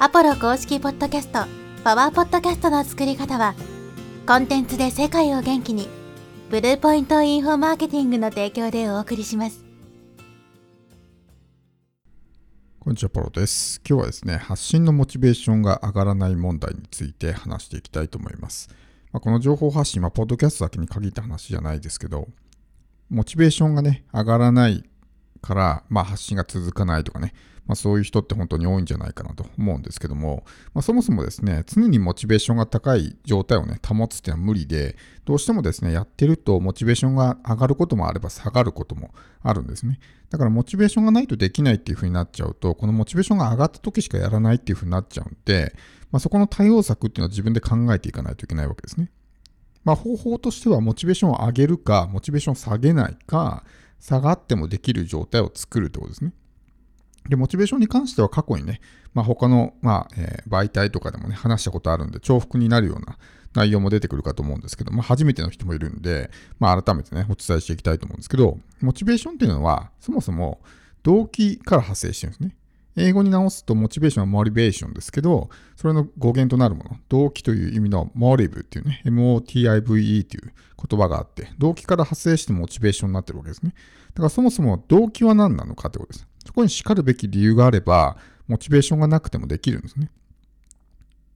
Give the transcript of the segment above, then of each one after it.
アポロ公式ポッドキャスト、パワーポッドキャストの作り方は、コンテンツで世界を元気に、ブルーポイントインフォマーケティングの提供でお送りします。こんにちは、ポロです。今日はですね、発信のモチベーションが上がらない問題について話していきたいと思います。まあ、この情報発信、まあ、ポッドキャストだけに限った話じゃないですけど、モチベーションがね、上がらないから、まあ、発信が続かないとかね、まあ、そういう人って本当に多いんじゃないかなと思うんですけども、まあ、そもそもですね、常にモチベーションが高い状態をね、保つっていうのは無理で、どうしてもですね、やってるとモチベーションが上がることもあれば下がることもあるんですね。だからモチベーションがないとできないっていう風になっちゃうと、このモチベーションが上がった時しかやらないっていう風になっちゃうんで、まあ、そこの対応策っていうのは自分で考えていかないといけないわけですね。まあ、方法としてはモチベーションを上げるか、モチベーションを下げないか、下がってもできる状態を作るってことですね。で、モチベーションに関しては過去にね、まあ、他の、まあえー、媒体とかでもね、話したことあるんで、重複になるような内容も出てくるかと思うんですけど、まあ、初めての人もいるんで、まあ、改めてね、お伝えしていきたいと思うんですけど、モチベーションっていうのは、そもそも動機から発生してるんですね。英語に直すとモチベーションはモリベーションですけど、それの語源となるもの、動機という意味のモリブっていうね、MOTIVE っていう言葉があって、動機から発生してモチベーションになってるわけですね。だからそもそも動機は何なのかってことです。そこに叱るべき理由があれば、モチベーションがなくてもできるんですね。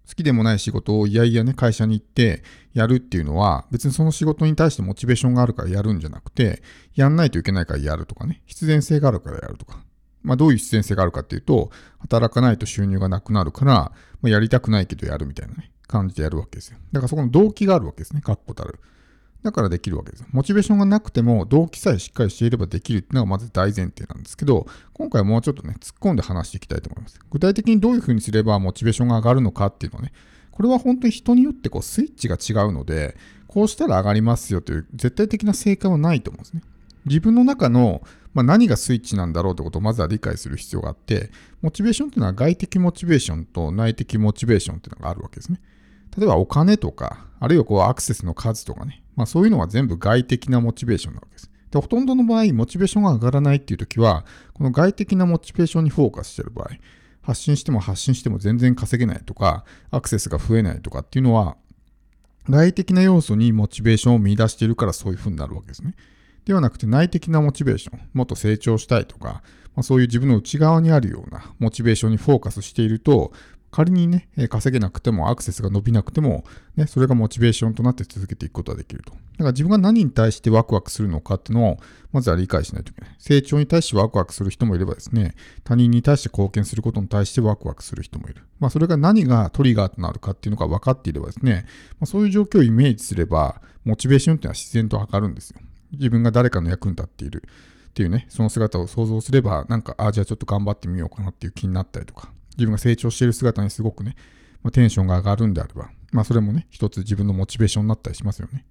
好きでもない仕事をいやいやね、会社に行ってやるっていうのは、別にその仕事に対してモチベーションがあるからやるんじゃなくて、やんないといけないからやるとかね、必然性があるからやるとか。まあどういう必然性があるかっていうと、働かないと収入がなくなるから、まあ、やりたくないけどやるみたいなね、感じでやるわけですよ。だからそこの動機があるわけですね、確固たる。だからできるわけです。モチベーションがなくても動機さえしっかりしていればできるっていうのがまず大前提なんですけど、今回もうちょっとね、突っ込んで話していきたいと思います。具体的にどういうふうにすればモチベーションが上がるのかっていうのはね、これは本当に人によってこうスイッチが違うので、こうしたら上がりますよという絶対的な正解はないと思うんですね。自分の中の、まあ、何がスイッチなんだろうってことをまずは理解する必要があって、モチベーションっていうのは外的モチベーションと内的モチベーションっていうのがあるわけですね。例えばお金とか、あるいはこうアクセスの数とかね、まあそういうのは全部外的なモチベーションなわけです。で、ほとんどの場合、モチベーションが上がらないっていう時は、この外的なモチベーションにフォーカスしてる場合、発信しても発信しても全然稼げないとか、アクセスが増えないとかっていうのは、外的な要素にモチベーションを見出しているからそういう風になるわけですね。ではなくて内的なモチベーション、もっと成長したいとか、まあ、そういう自分の内側にあるようなモチベーションにフォーカスしていると、仮にね、稼げなくても、アクセスが伸びなくても、ね、それがモチベーションとなって続けていくことができると。だから自分が何に対してワクワクするのかっていうのを、まずは理解しないといけない。成長に対してワクワクする人もいればですね、他人に対して貢献することに対してワクワクする人もいる。まあ、それが何がトリガーとなるかっていうのが分かっていればですね、まあ、そういう状況をイメージすれば、モチベーションっていうのは自然と上がるんですよ。自分が誰かの役に立っているっていうね、その姿を想像すれば、なんか、ああ、じゃあちょっと頑張ってみようかなっていう気になったりとか、自分が成長している姿にすごくね、まあ、テンションが上がるんであれば、まあそれもね、一つ自分のモチベーションになったりしますよね。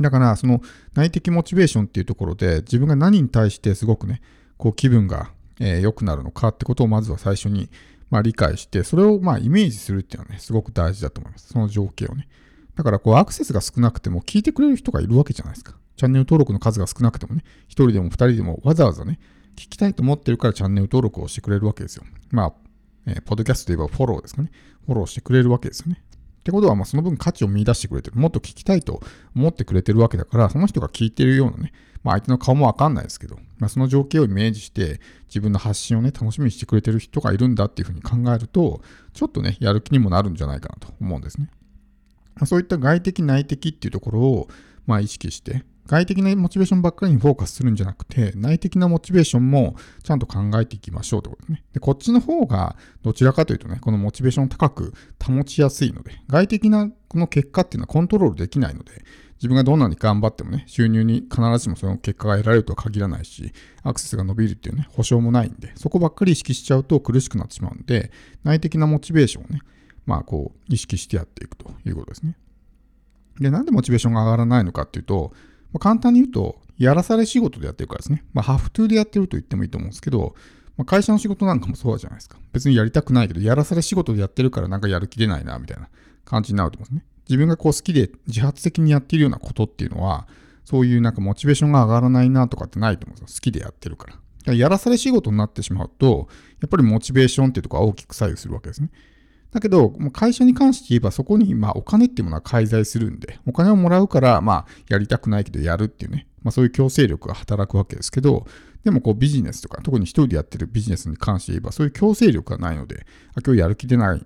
だから、その内的モチベーションっていうところで、自分が何に対してすごくね、こう気分が良、えー、くなるのかってことをまずは最初に、まあ、理解して、それをまあイメージするっていうのはね、すごく大事だと思います。その情景をね。だからこうアクセスが少なくても聞いてくれる人がいるわけじゃないですか。チャンネル登録の数が少なくてもね、一人でも二人でもわざわざね、聞きたいと思ってるからチャンネル登録をしてくれるわけですよ。まあ、えー、ポッドキャストで言えばフォローですかね。フォローしてくれるわけですよね。ってことは、まあ、その分価値を見出してくれてる。もっと聞きたいと思ってくれてるわけだから、その人が聞いてるようなね、まあ、相手の顔もわかんないですけど、まあ、その情景をイメージして、自分の発信をね、楽しみにしてくれてる人がいるんだっていうふうに考えると、ちょっとね、やる気にもなるんじゃないかなと思うんですね。まあ、そういった外的、内的っていうところを、まあ、意識して、外的なモチベーションばっかりにフォーカスするんじゃなくて、内的なモチベーションもちゃんと考えていきましょうってことですね。で、こっちの方がどちらかというとね、このモチベーションを高く保ちやすいので、外的なこの結果っていうのはコントロールできないので、自分がどんなに頑張ってもね、収入に必ずしもその結果が得られるとは限らないし、アクセスが伸びるっていうね、保証もないんで、そこばっかり意識しちゃうと苦しくなってしまうんで、内的なモチベーションをね、まあこう、意識してやっていくということですね。で、なんでモチベーションが上がらないのかっていうと、まあ、簡単に言うと、やらされ仕事でやってるからですね。まあ、ハフトゥーでやってると言ってもいいと思うんですけど、まあ、会社の仕事なんかもそうじゃないですか。別にやりたくないけど、やらされ仕事でやってるからなんかやる気出ないな、みたいな感じになると思うんですね。自分がこう好きで自発的にやっているようなことっていうのは、そういうなんかモチベーションが上がらないなとかってないと思うんですよ。好きでやってるから。やらされ仕事になってしまうと、やっぱりモチベーションっていうところは大きく左右するわけですね。だけど、会社に関して言えばそこにまあお金っていうものは介在するんで、お金をもらうからまあやりたくないけどやるっていうね、まあそういう強制力が働くわけですけど、でもこうビジネスとか、特に一人でやってるビジネスに関して言えばそういう強制力がないので、あ今日やる気出ない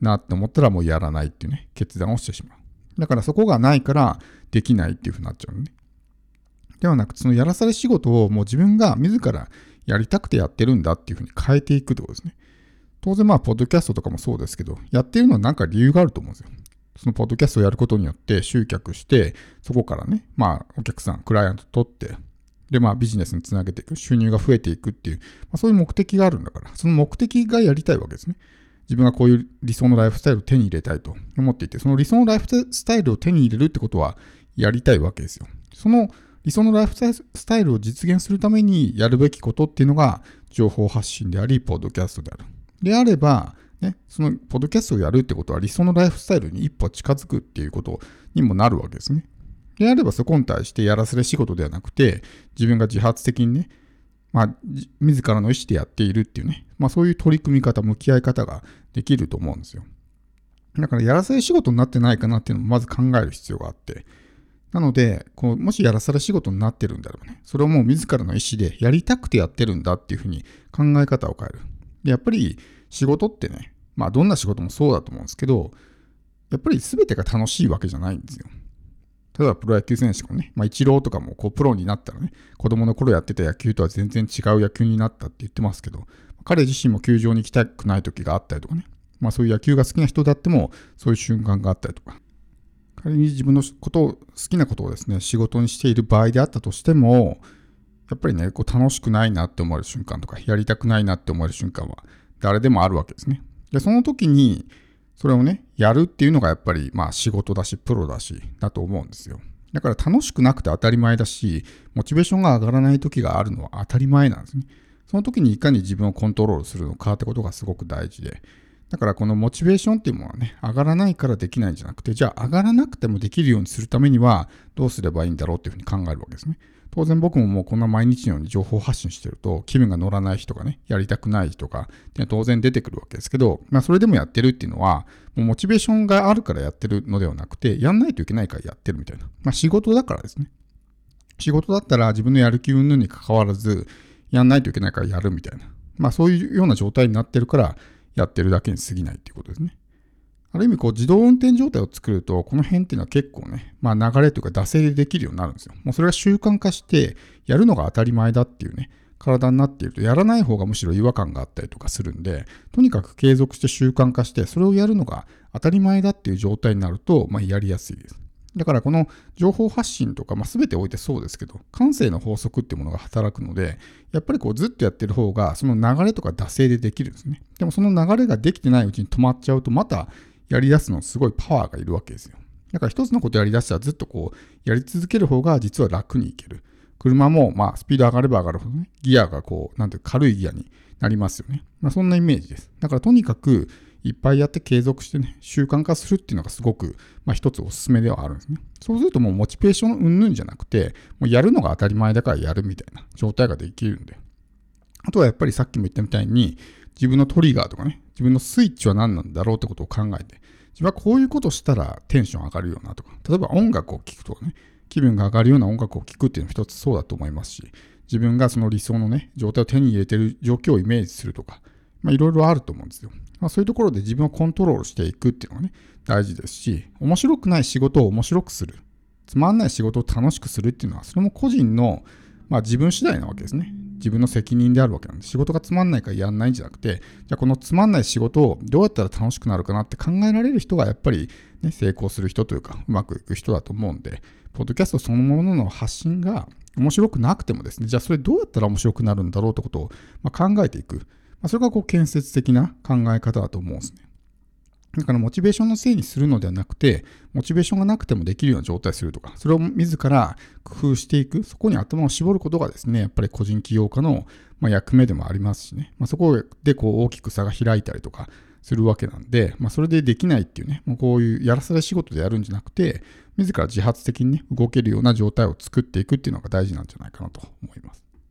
なって思ったらもうやらないっていうね、決断をしてしまう。だからそこがないからできないっていうふうになっちゃうのね。ではなく、そのやらされ仕事をもう自分が自らやりたくてやってるんだっていうふうに変えていくってことですね。当然まあ、ポッドキャストとかもそうですけど、やってるのは何か理由があると思うんですよ。そのポッドキャストをやることによって集客して、そこからね、まあ、お客さん、クライアント取って、で、まあ、ビジネスにつなげていく、収入が増えていくっていう、まあ、そういう目的があるんだから、その目的がやりたいわけですね。自分がこういう理想のライフスタイルを手に入れたいと思っていて、その理想のライフスタイルを手に入れるってことはやりたいわけですよ。その理想のライフスタイルを実現するためにやるべきことっていうのが情報発信であり、ポッドキャストである。であれば、ね、そのポッドキャストをやるってことは理想のライフスタイルに一歩近づくっていうことにもなるわけですね。であればそこに対してやらせる仕事ではなくて、自分が自発的にね、まあ、自らの意思でやっているっていうね、まあそういう取り組み方、向き合い方ができると思うんですよ。だからやらせる仕事になってないかなっていうのもまず考える必要があって、なので、こうもしやらされ仕事になってるんだろうね、それをもう自らの意思でやりたくてやってるんだっていうふうに考え方を変える。でやっぱり仕事ってね、まあどんな仕事もそうだと思うんですけど、やっぱり全てが楽しいわけじゃないんですよ。例えばプロ野球選手もね、まあ、イチローとかもこうプロになったらね、子供の頃やってた野球とは全然違う野球になったって言ってますけど、彼自身も球場に行きたくない時があったりとかね、まあそういう野球が好きな人だってもそういう瞬間があったりとか、仮に自分のことを、好きなことをですね、仕事にしている場合であったとしても、ややっぱりね、こう楽しくないなって思える瞬間とか、やりたくないなって思える瞬間は誰でもあるわけですね。で、その時に、それをね、やるっていうのがやっぱり、まあ仕事だし、プロだし、だと思うんですよ。だから楽しくなくて当たり前だし、モチベーションが上がらない時があるのは当たり前なんですね。その時にいかに自分をコントロールするのかってことがすごく大事で。だからこのモチベーションっていうものはね、上がらないからできないんじゃなくて、じゃあ上がらなくてもできるようにするためにはどうすればいいんだろうっていうふうに考えるわけですね。当然僕ももうこんな毎日のように情報発信してると気分が乗らない人がね、やりたくない人が当然出てくるわけですけど、まあそれでもやってるっていうのは、もうモチベーションがあるからやってるのではなくて、やんないといけないからやってるみたいな。まあ仕事だからですね。仕事だったら自分のやる気云々に関わらず、やんないといけないからやるみたいな。まあそういうような状態になってるからやってるだけに過ぎないっていうことですね。ある意味こう自動運転状態を作ると、この辺っていうのは結構ね、まあ流れというか惰性でできるようになるんですよ。もうそれが習慣化して、やるのが当たり前だっていうね、体になっていると、やらない方がむしろ違和感があったりとかするんで、とにかく継続して習慣化して、それをやるのが当たり前だっていう状態になると、まあやりやすいです。だからこの情報発信とか、まあ、全ておいてそうですけど、感性の法則っていうものが働くので、やっぱりこうずっとやってる方が、その流れとか惰性でできるんですね。でもその流れができてないうちに止まっちゃうと、またやり出すのすごいパワーがいるわけですよ。だから一つのことやり出したらずっとこう、やり続ける方が実は楽にいける。車もまあスピード上がれば上がるほどね、ギアがこう、なんていう軽いギアになりますよね。まあそんなイメージです。だからとにかくいっぱいやって継続してね、習慣化するっていうのがすごく、まあ一つおすすめではあるんですね。そうするともうモチベーションうんぬんじゃなくて、もうやるのが当たり前だからやるみたいな状態ができるんで。あとはやっぱりさっきも言ったみたいに、自分のトリガーとかね、自分のスイッチは何なんだろうってことを考えて、自分はこういうことしたらテンション上がるよなとか、例えば音楽を聴くとかね、気分が上がるような音楽を聴くっていうのも一つそうだと思いますし、自分がその理想のね、状態を手に入れてる状況をイメージするとか、まあいろいろあると思うんですよ。まあ、そういうところで自分をコントロールしていくっていうのがね、大事ですし、面白くない仕事を面白くする、つまんない仕事を楽しくするっていうのは、それも個人の、まあ、自分次第なわけですね。自分の責任であるわけなんで、仕事がつまんないからやんないんじゃなくて、じゃあこのつまんない仕事をどうやったら楽しくなるかなって考えられる人がやっぱり、ね、成功する人というか、うまくいく人だと思うんで、ポッドキャストそのものの発信が面白くなくてもですね、じゃあそれどうやったら面白くなるんだろうってことを、ま考えていく。まあ、それがこう建設的な考え方だと思うんですね。だからモチベーションのせいにするのではなくて、モチベーションがなくてもできるような状態するとか、それを自ら工夫していく、そこに頭を絞ることがですね、やっぱり個人起業家のま役目でもありますしね、まあ、そこでこう大きく差が開いたりとかするわけなんで、まあ、それでできないっていうね、もうこういうやらされ仕事でやるんじゃなくて、自ら自発的にね、動けるような状態を作っていくっていうのが大事なんじゃないかなと思います。